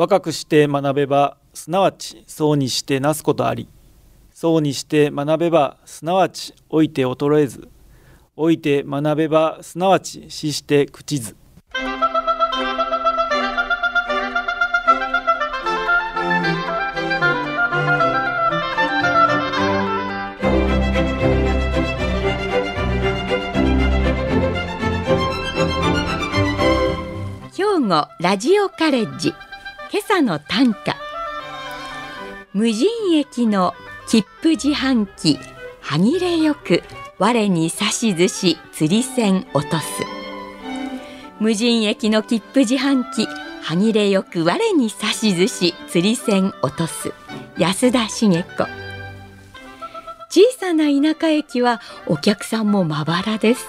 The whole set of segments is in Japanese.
若くして学べばすなわちそうにしてなすことあり。そうにして学べばすなわち老いて衰えず。老いて学べばすなわち死して朽ちず。兵庫ラジオカレッジ。今朝の短歌。無人駅の切符自販機歯切れよく我に指し寿司釣り銭落とす。無人駅の切符自販機歯切れよく我に指し寿司釣り銭落とす。安田茂子。小さな田舎駅はお客さんもまばらです。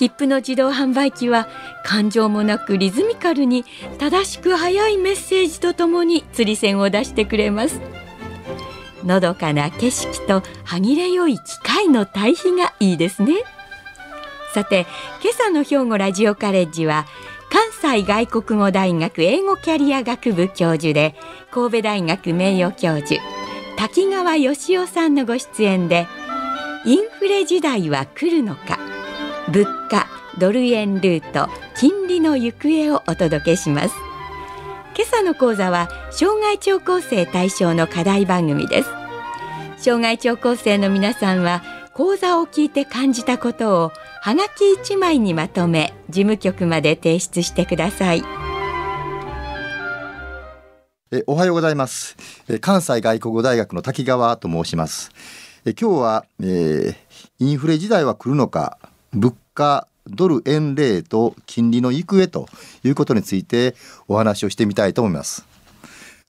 切符の自動販売機は感情もなくリズミカルに正しく早いメッセージとともに釣り線を出してくれます。のどかな景色と歯切れよい機械の対比がいいですね。さて今朝の兵庫ラジオカレッジは関西外国語大学英語キャリア学部教授で神戸大学名誉教授滝川義雄さんのご出演でインフレ時代は来るのか。物価ドル円ルート金利の行方をお届けします。今朝の講座は障害聴講生対象の課題番組です。障害聴講生の皆さんは講座を聞いて感じたことをはがき1枚にまとめ事務局まで提出してください。えおはようございます。え関西外国語大学の滝川と申します。え今日は、えーインフレ時代は来るのか物価ドル円レート金利の行方ということについてお話をしてみたいと思います。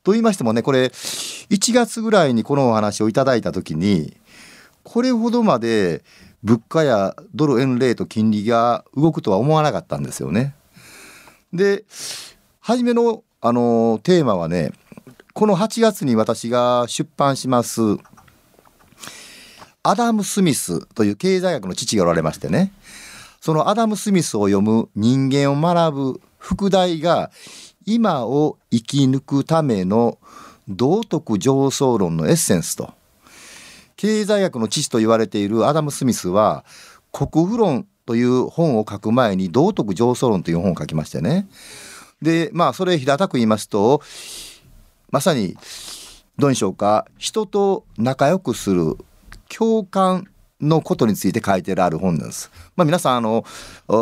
と言いましてもねこれ1月ぐらいにこのお話をいただいた時にこれほどまで物価やドル円レート金利が動くとは思わなかったんですよね。で初めのあのテーマはねこの8月に私が出版しますアダム・スミスという経済学の父がおられましてね。そのアダム・スミスを読む人間を学ぶ副題が今を生き抜くための道徳上層論のエッセンスと。経済学の父と言われているアダム・スミスは国富論という本を書く前に道徳上層論という本を書きましてね。でまあそれ平たく言いますとまさにどうでしょうか。人と仲良くする共感のことについて書いてある本なんです。まあ、皆さんあの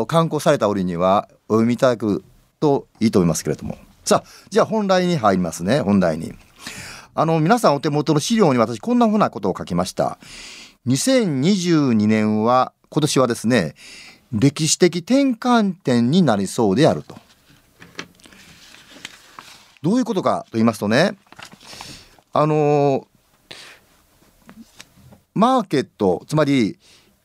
観光された折にはお読みいただくといいと思いますけれどもさあじゃあ本題に入りますね本題に。あの皆さんお手元の資料に私こんなふうなことを書きました。2022年は今年はですね歴史的転換点になりそうであると。どういうことかと言いますとねあのマーケットつまり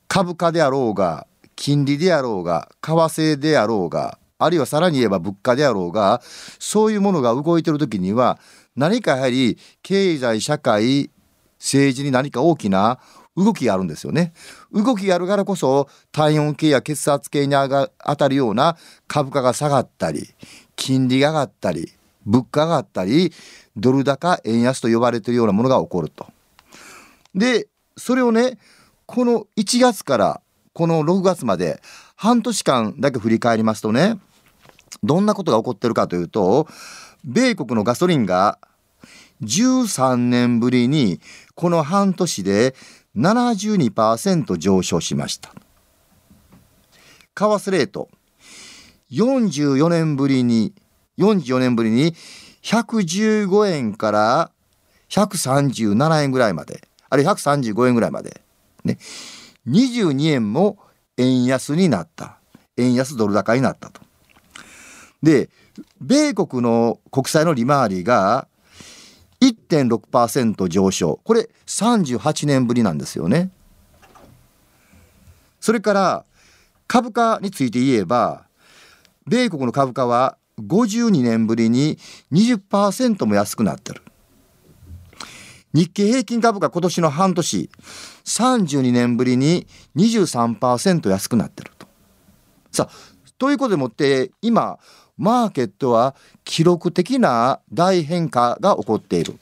株価であろうが金利であろうが為替であろうがあるいはさらに言えば物価であろうがそういうものが動いてる時には何かやはり経済社会政治に何か大きな動きがあるんですよね。動きがあるからこそ体温計や血圧計に当たるような株価が下がったり金利が上がったり物価が上がったりドル高円安と呼ばれているようなものが起こると。でそれをねこの1月からこの6月まで半年間だけ振り返りますとねどんなことが起こってるかというと米国のガソリンが13年ぶりにこの半年で72%上昇しました。為替レート44年ぶりに44年ぶりに115円から137円ぐらいまであるいは135円ぐらいまでね22円も円安になった円安ドル高になったと。で米国の国債の利回りが1.6%上昇これ38年ぶりなんですよね。それから株価について言えば米国の株価は52年ぶりに20%も安くなってる。日経平均株価今年の半年32年ぶりに23%安くなってると。さあということでもって今マーケットは記録的な大変化が起こっている。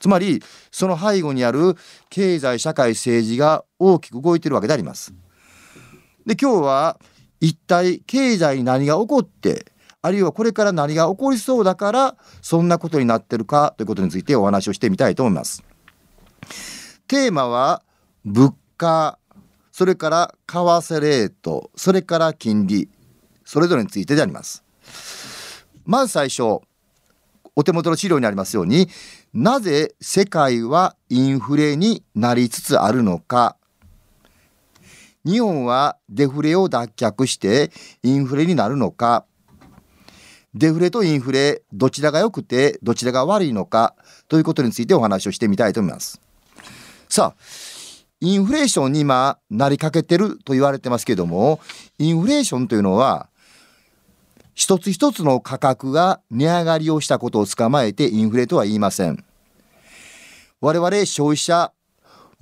つまりその背後にある経済社会政治が大きく動いているわけであります。で今日は一体経済に何が起こってあるいはこれから何が起こりそうだからそんなことになってるかということについてお話をしてみたいと思います。テーマは物価それから為替レートそれから金利それぞれについてであります。まず最初お手元の資料にありますようになぜ世界はインフレになりつつあるのか。日本はデフレを脱却してインフレになるのか。デフレとインフレどちらが良くてどちらが悪いのか。ということについてお話をしてみたいと思います。さあインフレーションに今なりかけてると言われてますけどもインフレーションというのは一つ一つの価格が値上がりをしたことを捕まえてインフレとは言いません。我々消費者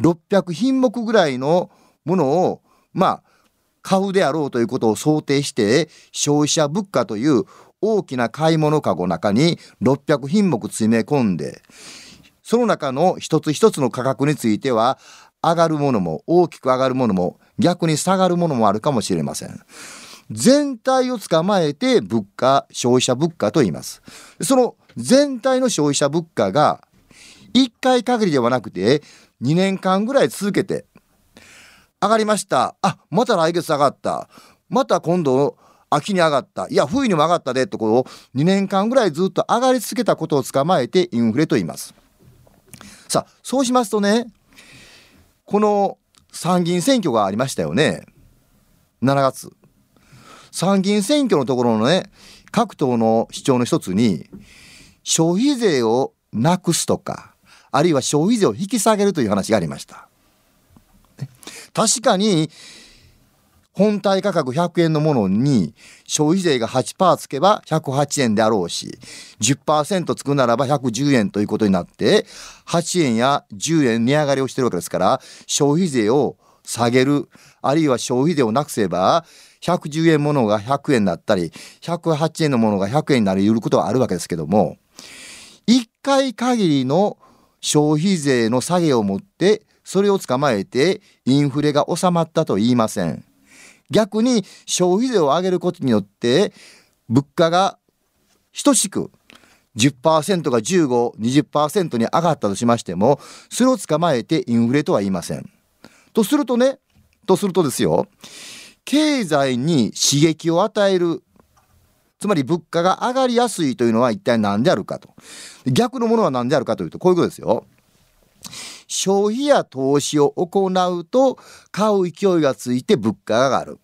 600品目ぐらいのものをまあ買うであろうということを想定して消費者物価という大きな買い物かごの中に600品目詰め込んでその中の一つ一つの価格については上がるものも大きく上がるものも逆に下がるものもあるかもしれません。全体を捕まえて物価消費者物価と言います。その全体の消費者物価が1回限りではなくて2年間ぐらい続けて上がりましたあまた来月上がったまた今度秋に上がったいや冬にも上がったでとこう2年間ぐらいずっと上がり続けたことを捕まえてインフレと言いますさあそうしますとねこの参議院選挙がありましたよね。7月。参議院選挙のところのね各党の主張の一つに消費税をなくすとかあるいは消費税を引き下げるという話がありました。確かに本体価格100円のものに消費税が8%つけば108円であろうし10%つくならば110円ということになって8円や10円値上がりをしてるわけですから消費税を下げるあるいは消費税をなくせば110円ものが100円になったり108円のものが100円になり得ることはあるわけですけども1回限りの消費税の下げをもってそれを捕まえてインフレが収まったと言いません。逆に消費税を上げることによって物価が等しく10%が1520%に上がったとしましてもそれを捕まえてインフレとは言いません。とするとねとするとですよ経済に刺激を与えるつまり物価が上がりやすいというのは一体何であるかと。逆のものは何であるかというとこういうことですよ。消費や投資を行うと買う勢いがついて物価が上がる。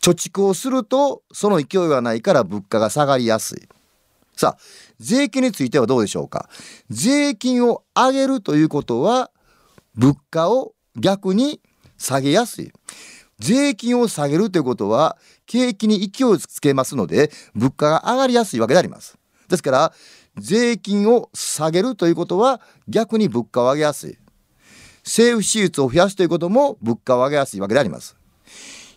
貯蓄をするとその勢いがないから物価が下がりやすい。さあ税金についてはどうでしょうか？税金を上げるということは物価を逆に下げやすい。税金を下げるということは景気に勢いをつけますので物価が上がりやすいわけであります。ですから税金を下げるということは逆に物価を上げやすい。政府支出を増やすということも物価を上げやすいわけであります。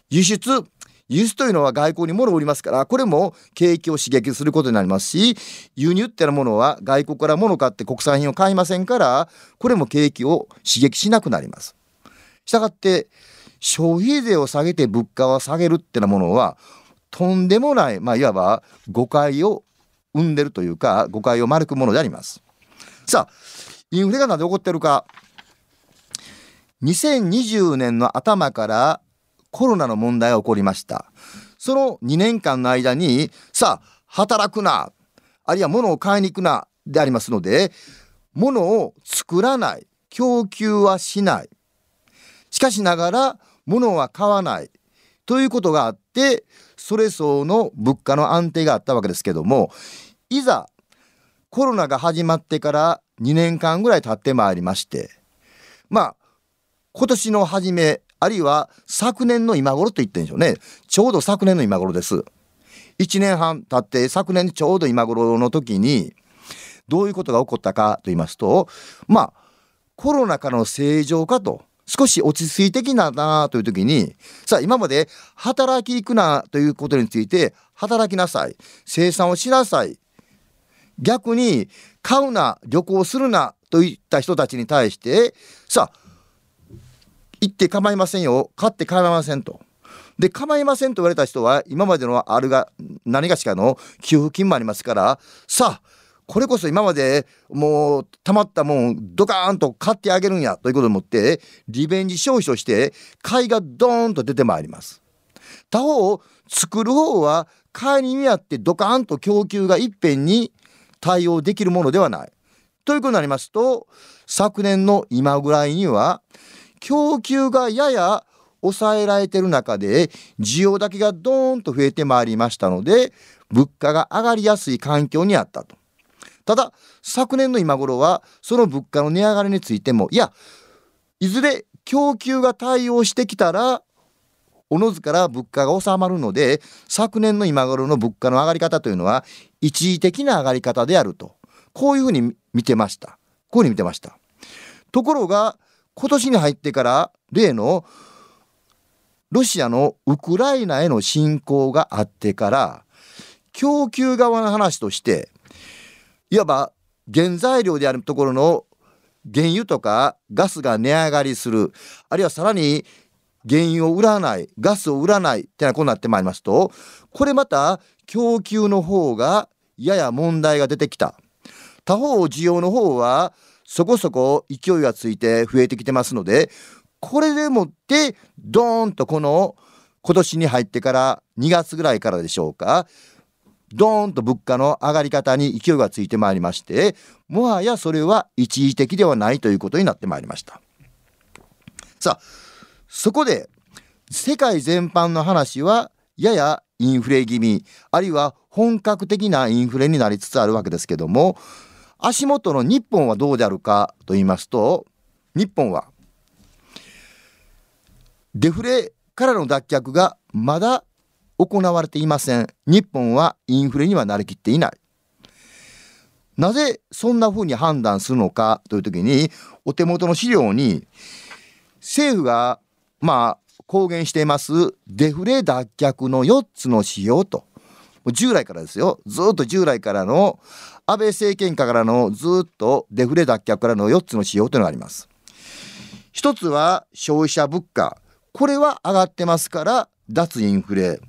輸出。輸出というのは外交に物を売りますからこれも景気を刺激することになりますし輸入ってなものは外国から物を買って国産品を買いませんからこれも景気を刺激しなくなります。したがって消費税を下げて物価を下げるってなものはとんでもない、まあ、いわば誤解を生んでるというか誤解を丸くものであります。さあインフレがなぜ起こってるか。2020年の頭からコロナの問題が起こりました。その2年間の間にさあ働くなあるいは物を買いに行くなでありますので物を作らない供給はしない。しかしながら物は買わない。ということがあってそれ相の物価の安定があったわけですけどもいざコロナが始まってから2年間ぐらい経ってまいりましてまあ今年の初めあるいは昨年の今頃と言ってんでしょうね。ちょうど昨年の今頃です。1年半経って昨年ちょうど今頃の時にどういうことが起こったかと言いますとまあコロナからの正常化と少し落ち着いてきたなという時にさあ今まで働き行くなということについて働きなさい。生産をしなさい。逆に買うな旅行するなといった人たちに対してさあ行って構いませんよ。買って構いませんと。で構いませんと言われた人は今までのあるが何がしかの給付金もありますからさあこれこそ今までもうたまったもんドカーンと買ってあげるんやということをもってリベンジ消費として買いがドーンと出てまいります。他方作る方は買いに見合ってドカーンと供給がいっぺんに対応できるものではない。ということになりますと昨年の今ぐらいには供給がやや抑えられてる中で需要だけがドーンと増えてまいりましたので物価が上がりやすい環境にあったと。ただ昨年の今頃はその物価の値上がりについてもいやいずれ供給が対応してきたらおのずから物価が収まるので昨年の今頃の物価の上がり方というのは一時的な上がり方であると。こういうふうに見てました。こういうふうに見てました。ところが今年に入ってから例のロシアのウクライナへの侵攻があってから供給側の話としていわば原材料であるところの原油とかガスが値上がりする。あるいはさらに原油を売らないガスを売らないってなことになってまいりますとこれまた供給の方がやや問題が出てきた。他方需要の方はそこそこ勢いがついて増えてきてますのでこれでもってドーンとこの今年に入ってから2月ぐらいからでしょうか。ドーンと物価の上がり方に勢いがついてまいりましてもはやそれは一時的ではないということになってまいりました。さあそこで世界全般の話はややインフレ気味あるいは本格的なインフレになりつつあるわけですけども足元の日本はどうであるかと言いますと日本はデフレからの脱却がまだ行われていません。日本はインフレにはなりきっていない。なぜそんな風に判断するのかという時にお手元の資料に政府がまあ公言していますデフレ脱却の4つの指標と従来からですよ。ずっと従来からの安倍政権下からのずっとデフレ脱却からの4つの指標というのがあります。一つは消費者物価。これは上がってますから脱インフレ。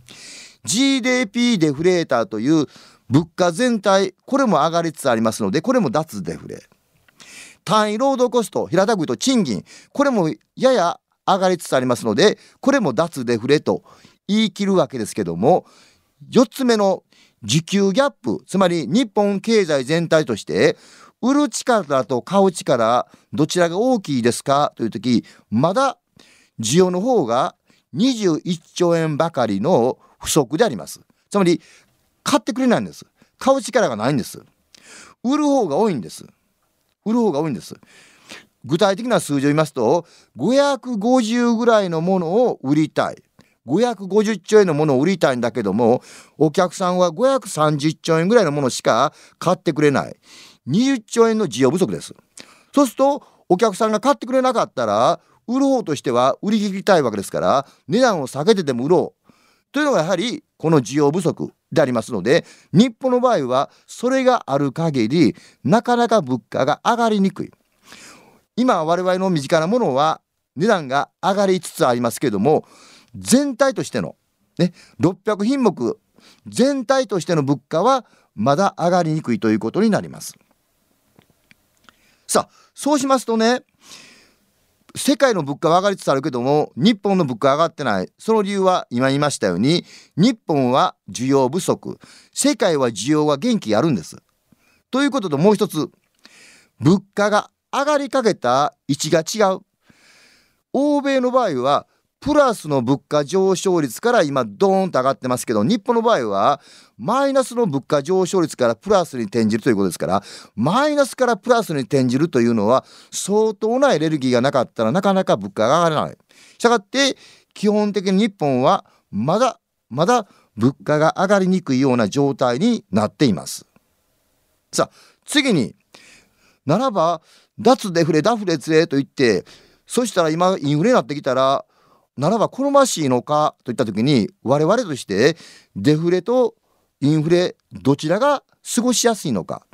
GDP デフレーターという物価全体これも上がりつつありますのでこれも脱デフレ。単位労働コスト平たく言うと賃金。これもやや上がりつつありますのでこれも脱デフレと言い切るわけですけども4つ目の需給ギャップつまり日本経済全体として売る力と買う力どちらが大きいですかという時まだ需要の方が21兆円ばかりの不足であります。つまり買ってくれないんです。買う力がないんです。売る方が多いんです。売る方が多いんです。具体的な数字を言いますと550ぐらいのものを売りたい。550兆円のものを売りたいんだけどもお客さんは530兆円ぐらいのものしか買ってくれない。20兆円の需要不足です。そうするとお客さんが買ってくれなかったら売る方としては売り切りたいわけですから値段を下げてでも売ろうというのがやはりこの需要不足でありますので日本の場合はそれがある限りなかなか物価が上がりにくい今我々の身近なものは値段が上がりつつありますけれども全体としての、ね、600品目全体としての物価はまだ上がりにくいということになります。さあそうしますとね世界の物価は上がりつつあるけども日本の物価は上がってない。その理由は今言いましたように日本は需要不足。世界は需要が元気あるんです。ということともう一つ物価が上がりかけた位置が違う。欧米の場合はプラスの物価上昇率から今ドーンと上がってますけど日本の場合はマイナスの物価上昇率からプラスに転じるということですからマイナスからプラスに転じるというのは相当なエネルギーがなかったらなかなか物価が上がらない。したがって基本的に日本はまだまだ物価が上がりにくいような状態になっています。さあ次にならば脱デフレダフレツレと言ってそしたら今インフレになってきたらならば好ましいのかといった時に我々としてデフレとインフレどちらが過ごしやすいのか。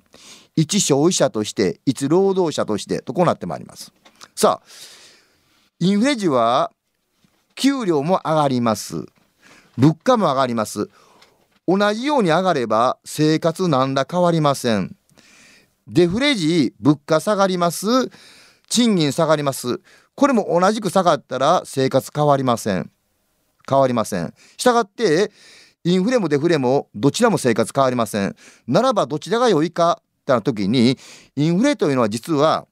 一消費者として一労働者としてとこうなってまいります。さあインフレ時は給料も上がります。物価も上がります。同じように上がれば生活なんだ変わりません。デフレ時物価下がります。賃金下がります。これも同じく下がったら生活変わりません。変わりません。したがってインフレもデフレもどちらも生活変わりません。ならばどちらが良いかってな時にインフレというのは実は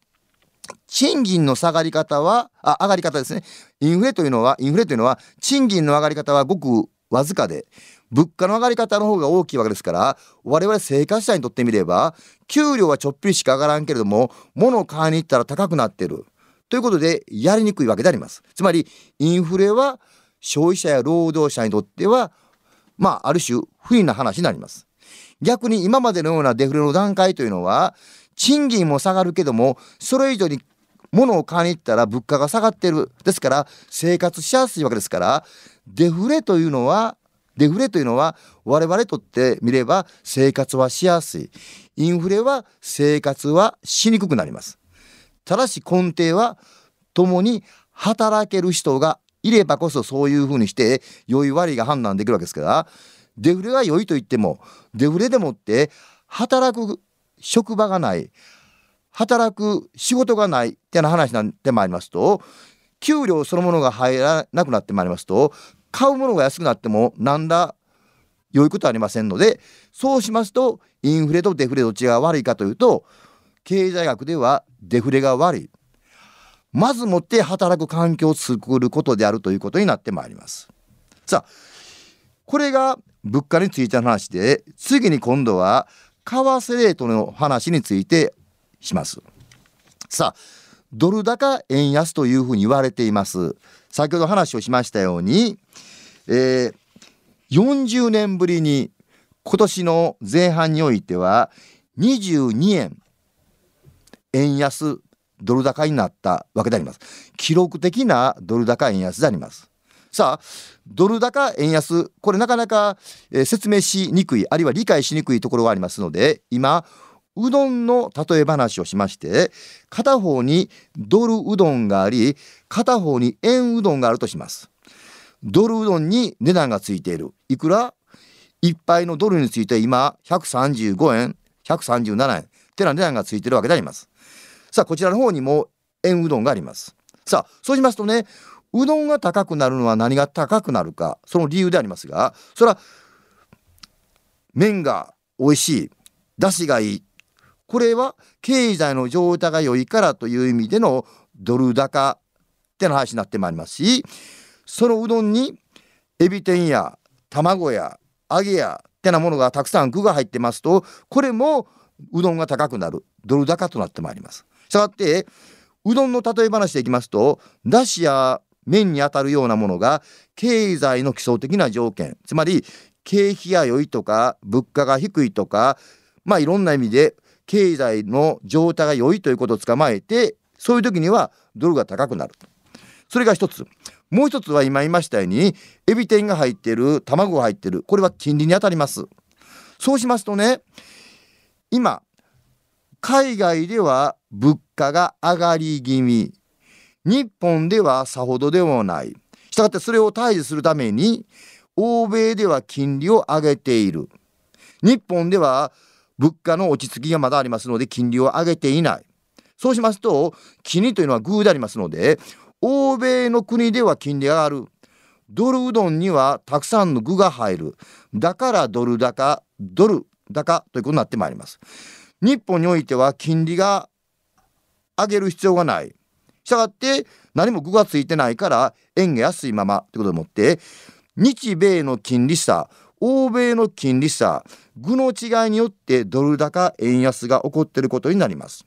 賃金の下がり方はあ上がり方ですね。インフレというのはインフレというのは賃金の上がり方はごくわずかで物価の上がり方の方が大きいわけですから我々生活者にとってみれば給料はちょっぴりしか上がらんけれども物を買いに行ったら高くなってる。ということでやりにくいわけであります。つまりインフレは消費者や労働者にとってはまあある種不利な話になります。逆に今までのようなデフレの段階というのは賃金も下がるけどもそれ以上に物を買いに行ったら物価が下がってる。ですから生活しやすいわけですからデフレというのはデフレというのは我々とってみれば生活はしやすい。インフレは生活はしにくくなります。ただし根底は共に働ける人がいればこそそういうふうにして良い悪いが判断できるわけですからデフレが良いと言ってもデフレでもって働く職場がない働く仕事がないってな話になってまいりますと給料そのものが入らなくなってまいりますと買うものが安くなっても何ら良いことはありませんのでそうしますとインフレとデフレどっちが悪いかというと経済学ではデフレが悪い。まずもって働く環境を作ることであるということになってまいります。さあこれが物価についての話で次に今度は為替レートの話についてします。さあドル高円安というふうに言われています。先ほど話をしましたように、えー、40年ぶりに今年の前半においては22円円安ドル高になったわけであります。記録的なドル高円安であります。さあドル高円安これなかなか、えー、説明しにくいあるいは理解しにくいところがありますので今うどんの例え話をしまして片方にドルうどんがあり片方に円うどんがあるとします。ドルうどんに値段がついている。いくら？一杯のドルについて今135円137円ってな値段がついてるわけであります。さあこちらの方にも円うどんがあります。さあそうしますとねうどんが高くなるのは何が高くなるかその理由でありますがそれは麺が美味しい出汁がいいこれは経済の状態が良いからという意味でのドル高っての話になってまいりますしそのうどんにエビ天や卵や揚げやってなものがたくさん具が入ってますとこれもうどんが高くなる。ドル高となってまいります。したがってうどんの例え話でいきますとだしや麺にあたるようなものが経済の基礎的な条件。つまり景気が良いとか物価が低いとかまあいろんな意味で経済の状態が良いということを捕まえてそういう時にはドルが高くなる。それが一つ。もう一つは今言いましたようにエビ天が入ってる卵が入ってる。これは金利に当たります。そうしますとね今海外では物価が上がり気味。日本ではさほどでもない。したがってそれを対峙するために欧米では金利を上げている。日本では物価の落ち着きがまだありますので金利を上げていない。そうしますと金というのは偶でありますので欧米の国では金利が上がる。ドルうどんにはたくさんの具が入る。だからドル高ドル高ということになってまいります。日本においては金利が上げる必要がない。したがって何も具がついてないから円が安いままということでもって日米の金利差欧米の金利差具の違いによってドル高円安が起こっていることになります。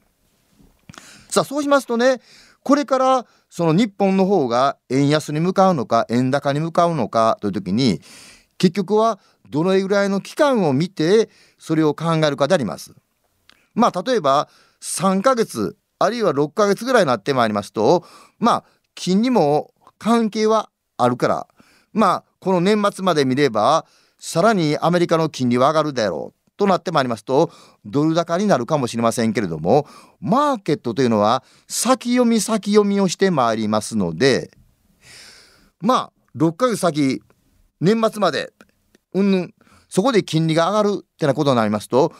さあそうしますとねこれからその日本の方が円安に向かうのか円高に向かうのかという時に結局はどのぐらいの期間を見てそれを考えるかであります。まあ例えば3ヶ月あるいは6ヶ月ぐらいになってまいりますとまあ金利も関係はあるからまあこの年末まで見ればさらにアメリカの金利は上がるだろうとなってまいりますとドル高になるかもしれませんけれどもマーケットというのは先読み先読みをしてまいりますのでまあ6ヶ月先年末までうんぬんそこで金利が上がるってなことになりますと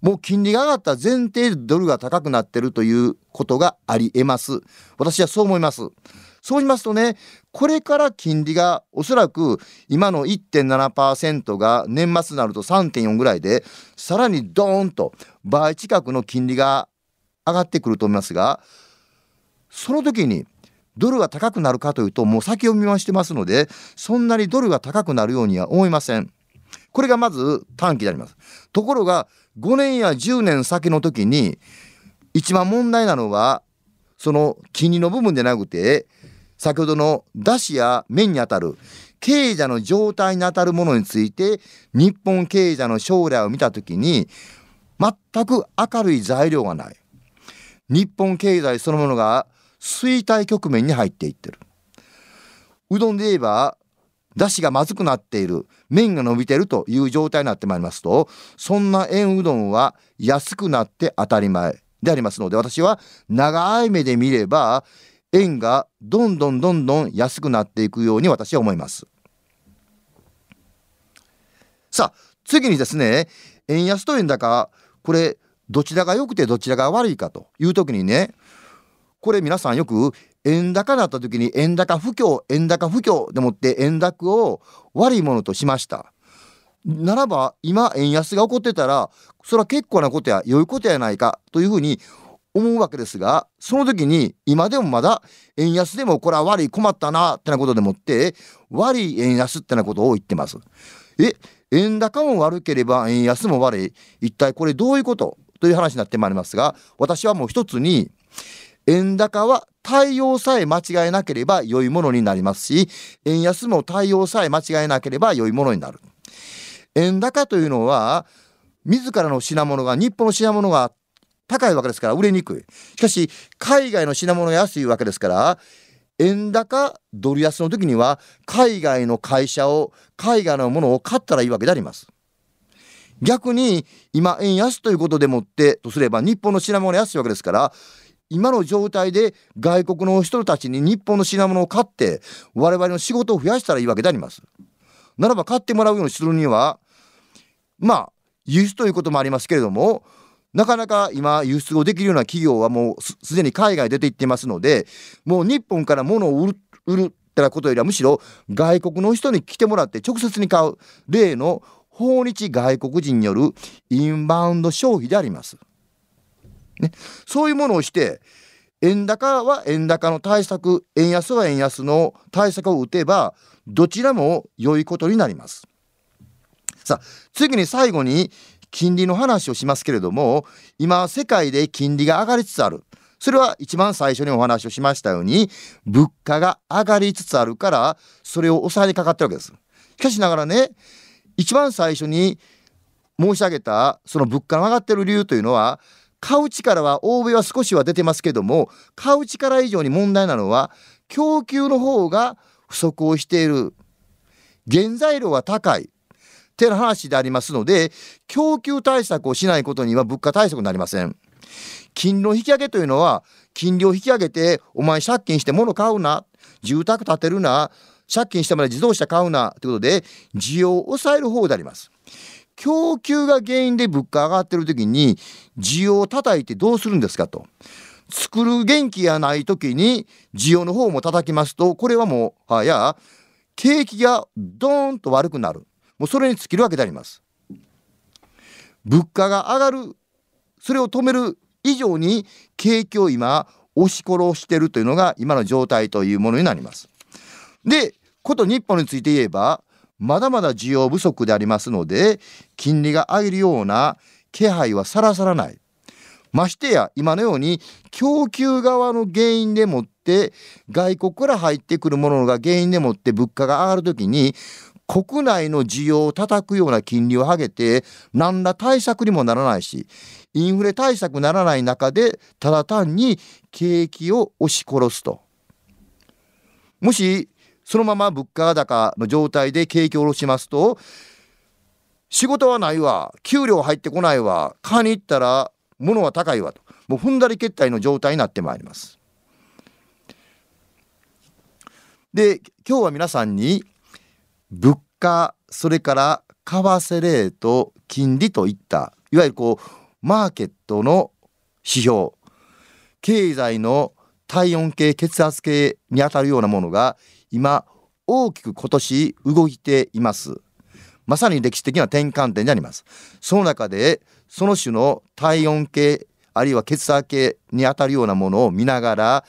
もう金利が上がった前提でドルが高くなってるということがありえます私はそう思いますそうしますとねこれから金利がおそらく今の1.7%が年末になると3.4ぐらいでさらにドーンと倍近くの金利が上がってくると思いますがその時にドルが高くなるかというともう先を見回してますのでそんなにドルが高くなるようには思いません。これがまず短期であります。ところが5年や10年先の時に一番問題なのはその金利の部分でなくて先ほどの出汁や面にあたる経済の状態にあたるものについて日本経済の将来を見た時に全く明るい材料がない日本経済そのものが衰退局面に入っていってるうどんで言えば出汁がまずくなっている。麺が伸びているという状態になってまいりますとそんな円うどんは安くなって当たり前。でありますので私は長い目で見れば円がどんどんどんどん安くなっていくように私は思います。さあ次にですね円安と円高これどちらが良くてどちらが悪いかという時にねこれ皆さんよく円高になった時に円高不況円高不況でもって円高を悪いものとしました。ならば今円安が起こってたらそれは結構なことや良いことやないかというふうに思うわけですがその時に今でもまだ円安でもこれは悪い困ったなってなことでもって悪い円安ってなことを言ってます。え円高も悪ければ円安も悪い。一体これどういうこと？という話になってまいりますが私はもう一つに円高は対応さえ間違えなければ良いものになりますし円安も対応さえ間違えなければ良いものになる。円高というのは自らの品物が日本の品物が高いわけですから売れにくい。しかし海外の品物が安いわけですから円高ドル安の時には海外の会社を海外のものを買ったらいいわけであります。逆に今円安ということでもってとすれば日本の品物が安いわけですから今の状態で外国の人たちに日本の品物を買って我々の仕事を増やしたらいいわけでありますならば買ってもらうようにするにはまあ輸出ということもありますけれどもなかなか今輸出をできるような企業はもうすでに海外出て行ってますのでもう日本から物を売る売るってなことよりはむしろ外国の人に来てもらって直接に買う例の訪日外国人によるインバウンド消費であります。ね、そういうものをして円高は円高の対策円安は円安の対策を打てばどちらも良いことになります。さあ次に最後に金利の話をしますけれども今世界で金利が上がりつつあるそれは一番最初にお話をしましたように物価が上がりつつあるからそれを抑えにかかってるわけです。しかしながらね一番最初に申し上げたその物価が上がってる理由というのは買う力は欧米は少しは出てますけども買う力以上に問題なのは供給の方が不足をしている。原材料は高い。ってな話でありますので供給対策をしないことには物価対策になりません。金利の引き上げというのは金利を引き上げてお前借金して物買うな。住宅建てるな。借金してまで自動車買うな。ということで需要を抑える方であります。供給が原因で物価上がってる時に需要を叩いてどうするんですかと。作る元気がない時に需要の方も叩きますとこれはもうはや景気がドーンと悪くなる。もうそれに尽きるわけであります。物価が上がるそれを止める以上に景気を今押し殺してるというのが今の状態というものになります。でこと日本について言えばまだまだ需要不足でありますので金利が上げるような気配はさらさらない。ましてや今のように供給側の原因でもって外国から入ってくるものが原因でもって物価が上がる時に国内の需要を叩くような金利を上げて何ら対策にもならないしインフレ対策ならない中でただ単に景気を押し殺すと。もしそのまま物価高の状態で景気を下ろしますと仕事はないわ給料入ってこないわ買いに行ったら物は高いわともう踏んだり蹴ったりの状態になってまいります。で今日は皆さんに物価それから為替レート金利といったいわゆるこうマーケットの指標経済の体温計血圧計にあたるようなものが今大きく今年動いています。まさに歴史的な転換点にあります。その中でその種の体温計あるいは血圧計にあたるようなものを見ながら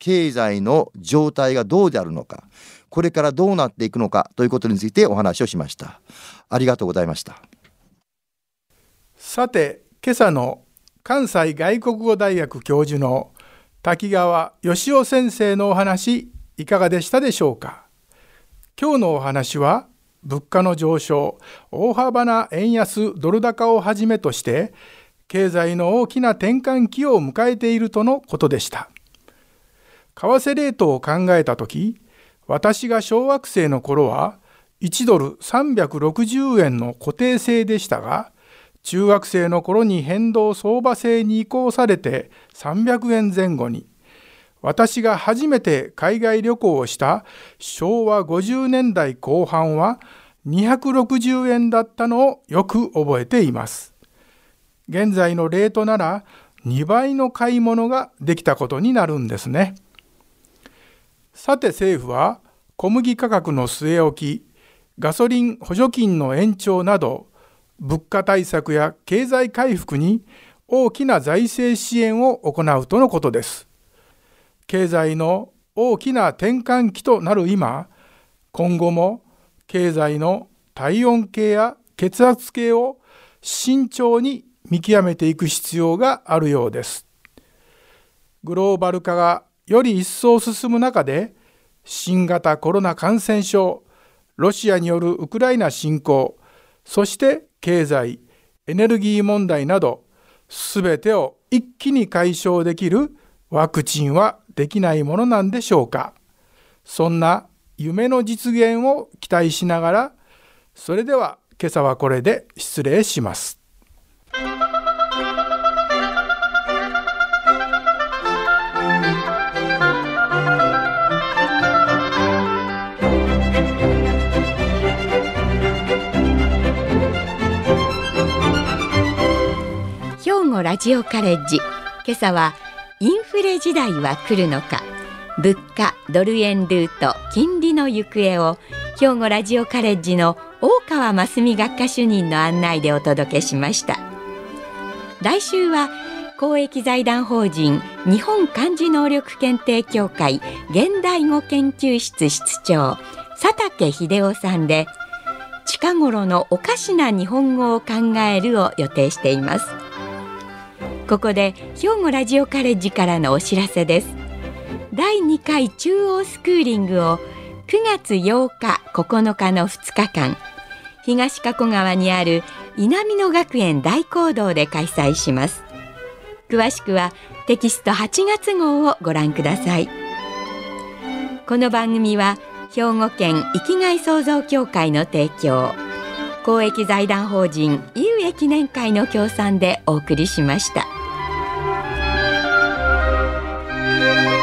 経済の状態がどうであるのかこれからどうなっていくのかということについてお話をしました。ありがとうございました。さて今朝の関西外国語大学教授の滝川義雄先生のお話いかがでしたでしょうか？今日のお話は物価の上昇大幅な円安ドル高をはじめとして経済の大きな転換期を迎えているとのことでした。為替レートを考えた時私が小学生の頃は1ドル360円の固定制でしたが中学生の頃に変動相場制に移行されて300円前後に私が初めて海外旅行をした昭和50年代後半は260円だったのをよく覚えています。現在のレートなら2倍の買い物ができたことになるんですね。さて政府は小麦価格の据え置きガソリン補助金の延長など物価対策や経済回復に大きな財政支援を行うとのことです。経済の大きな転換期となる今、今後も経済の体温計や血圧計を慎重に見極めていく必要があるようです。グローバル化がより一層進む中で、新型コロナ感染症、ロシアによるウクライナ侵攻、そして経済、エネルギー問題など、すべてを一気に解消できるワクチンはできないものなんでしょうか。そんな夢の実現を期待しながら、それでは今朝はこれで失礼します。ラジオカレッジ。今朝はインフレ時代は来るのか。物価ドル円ルート金利の行方を兵庫ラジオカレッジの大川真澄学科主任の案内でお届けしました。来週は公益財団法人日本漢字能力検定協会現代語研究室室長佐竹秀夫さんで近頃のおかしな日本語を考えるを予定しています。ここで兵庫ラジオカレッジからのお知らせです。第2回中央スクーリングを9月8日9日の2日間東加古川にある稲美野学園大講堂で開催します。詳しくはテキスト8月号をご覧ください。この番組は兵庫県生きがい創造協会の提供公益財団法人井上記念会の協賛でお送りしました。Música